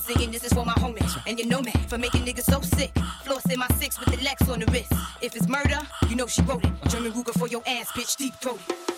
singing this is for my homie. And you know me for making niggas so sick. Flossing my six with the Lex on the wrist. If it's murder, you know she wrote it. German Ruger for your ass, bitch, deep throated.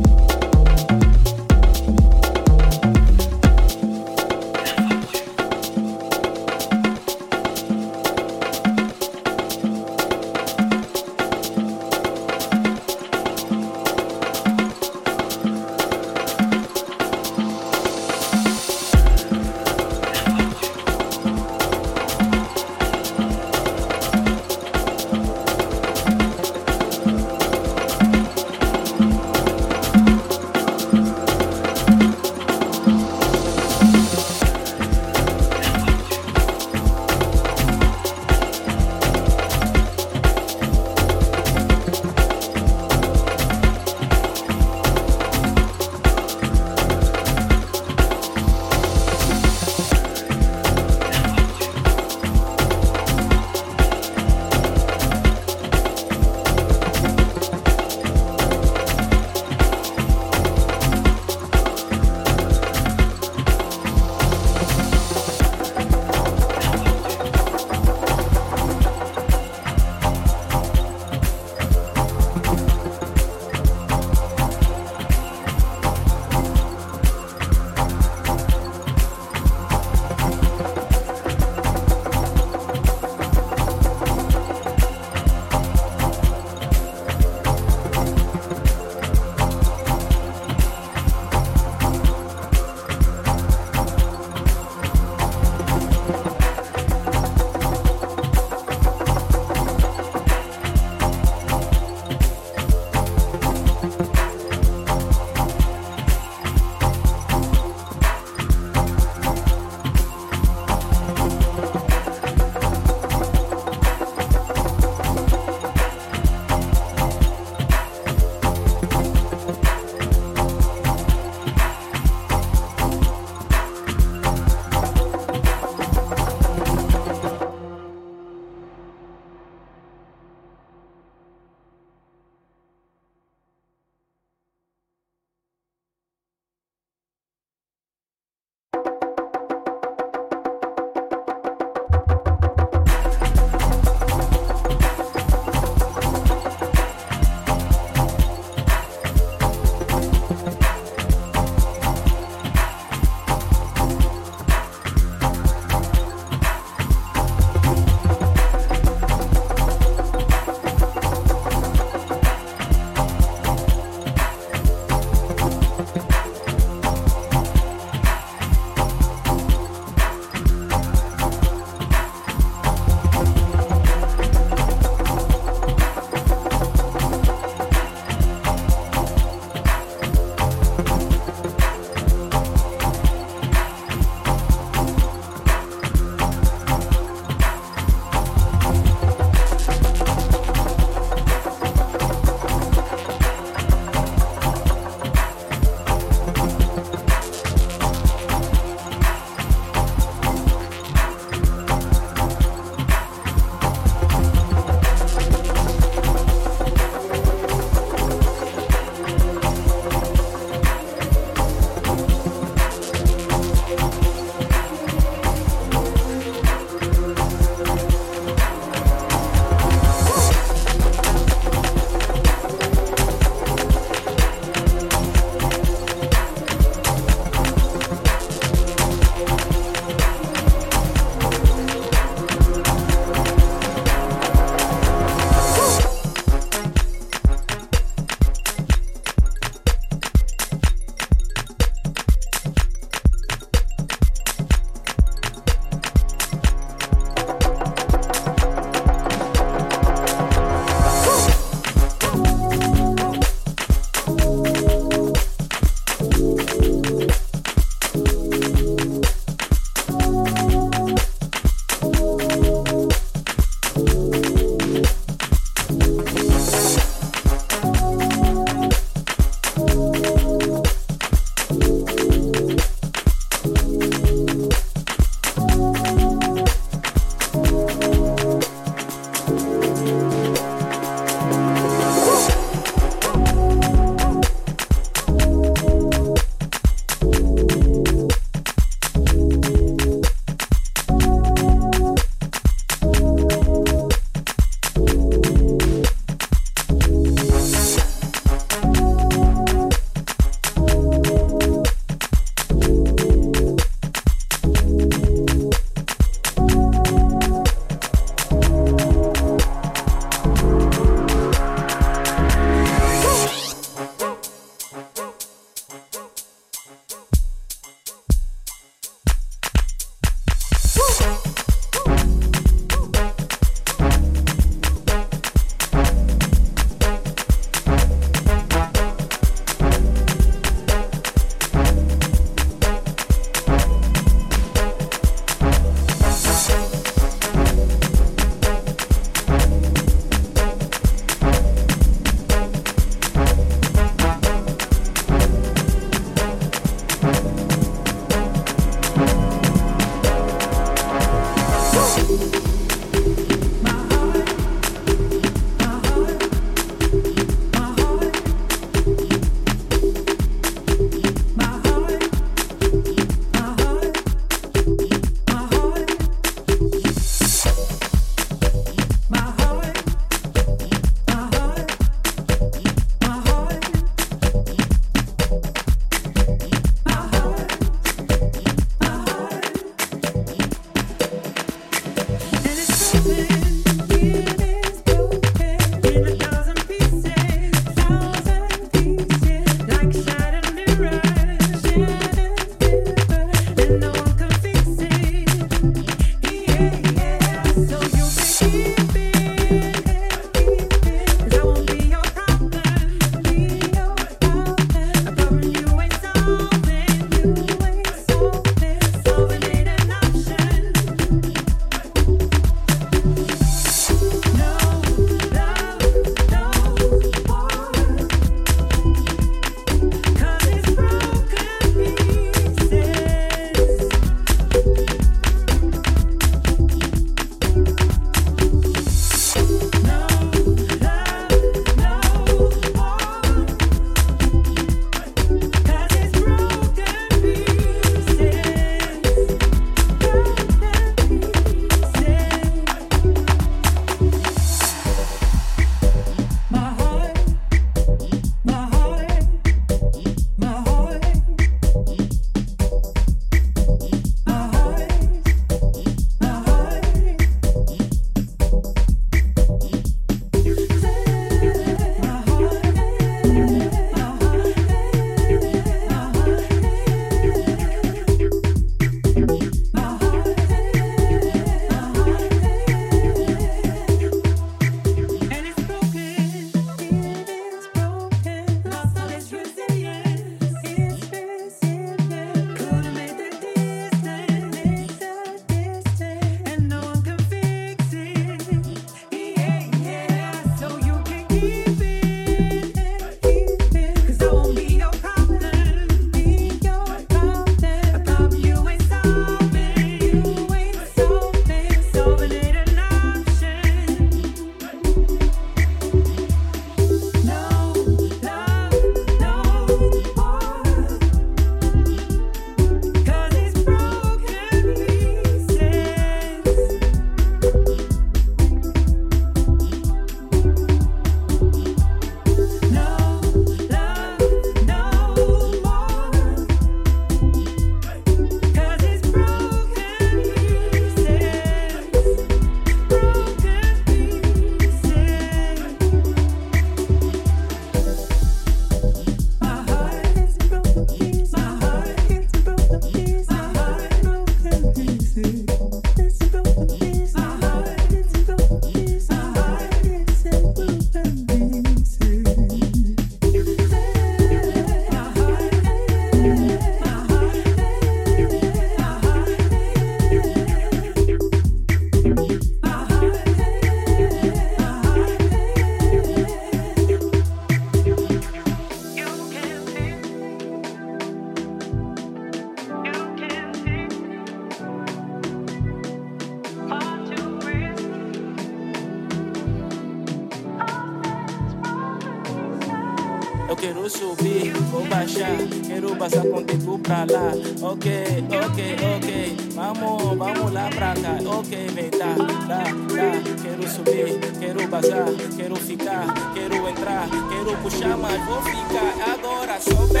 Quero bazar, quero ficar, quero entrar, quero puxar, mas vou ficar. Agora sobe,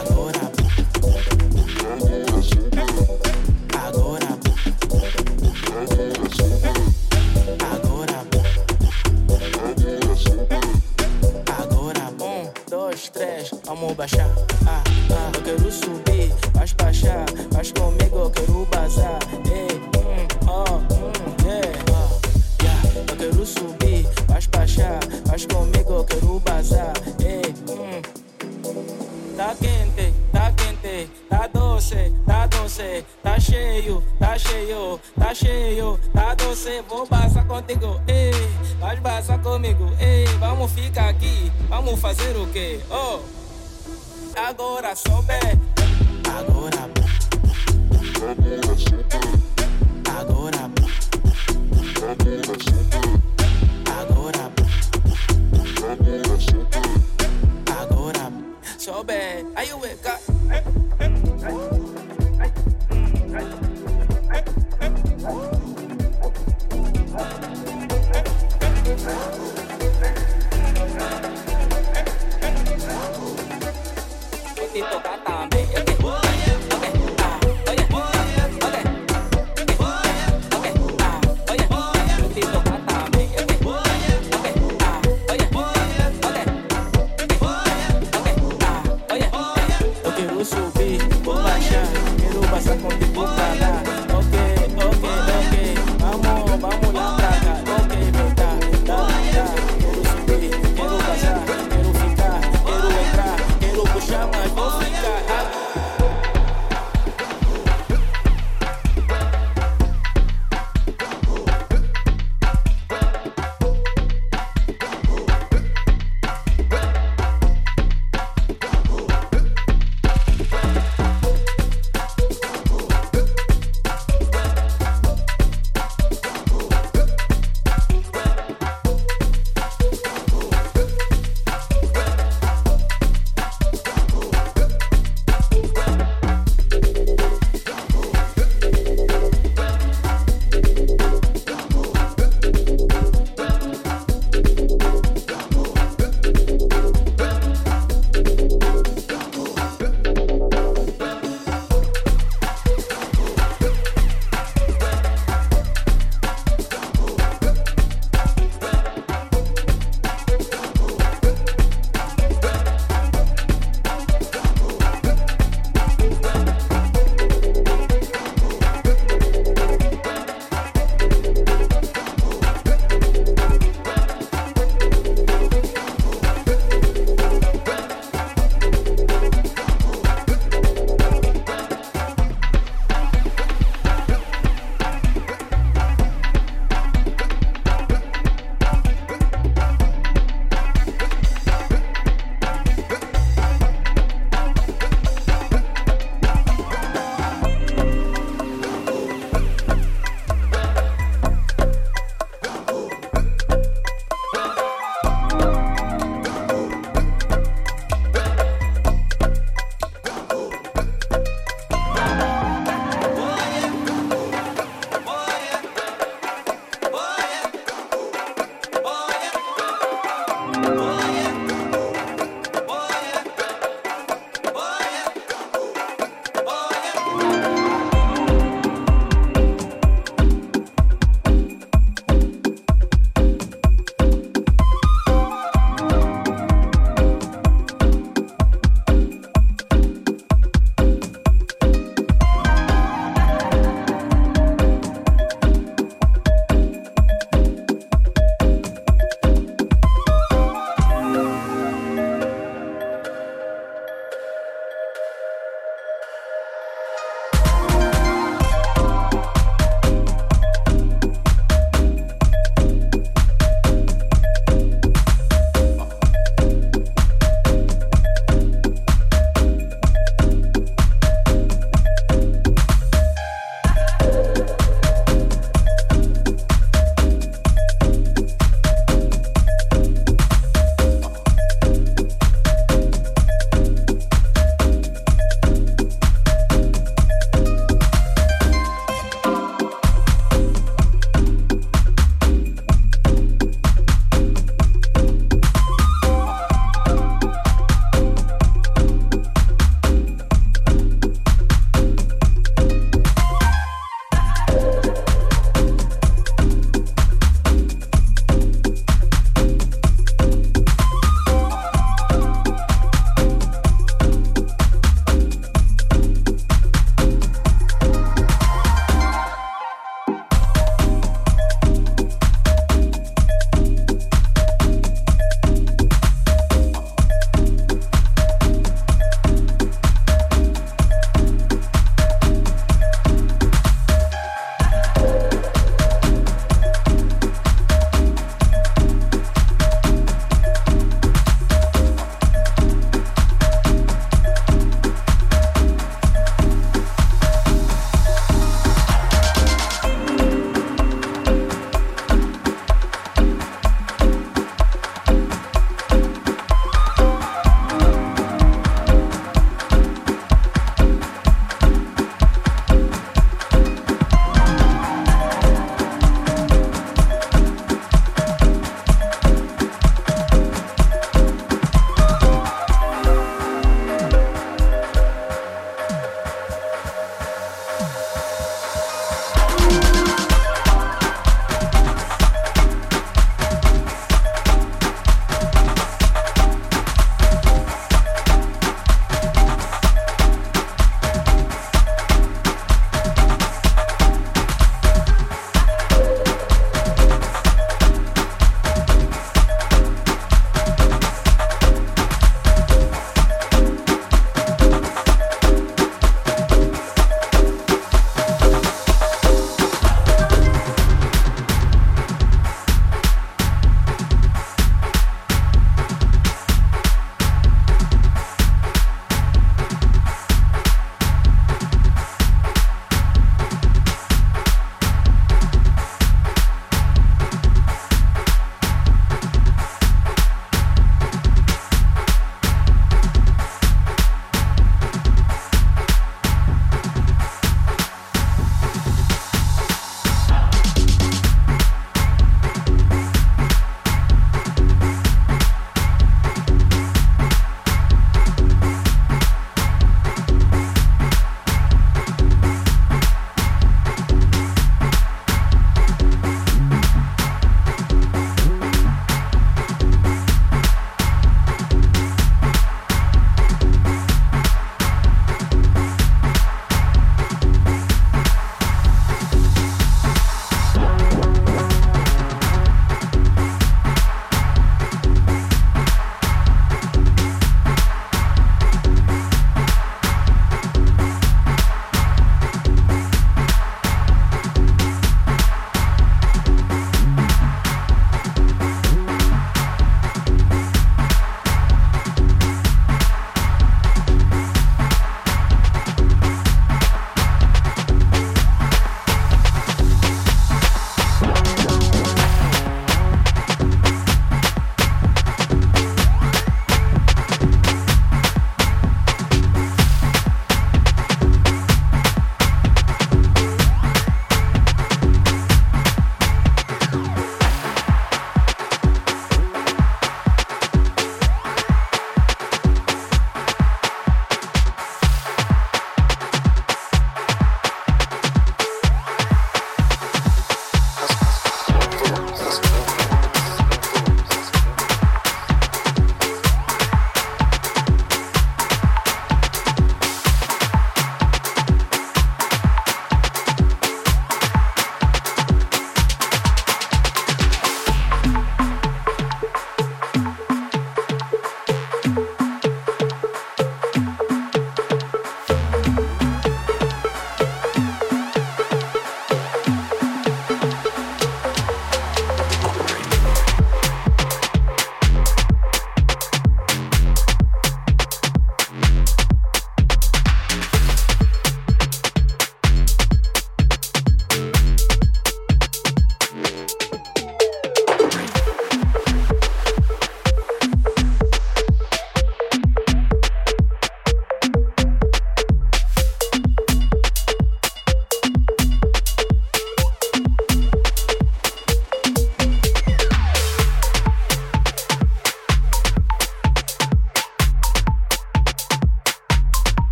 agora. Agora, agora, agora, um, dois, três, vamos baixar. vou fazer o quê? Oh, agora souber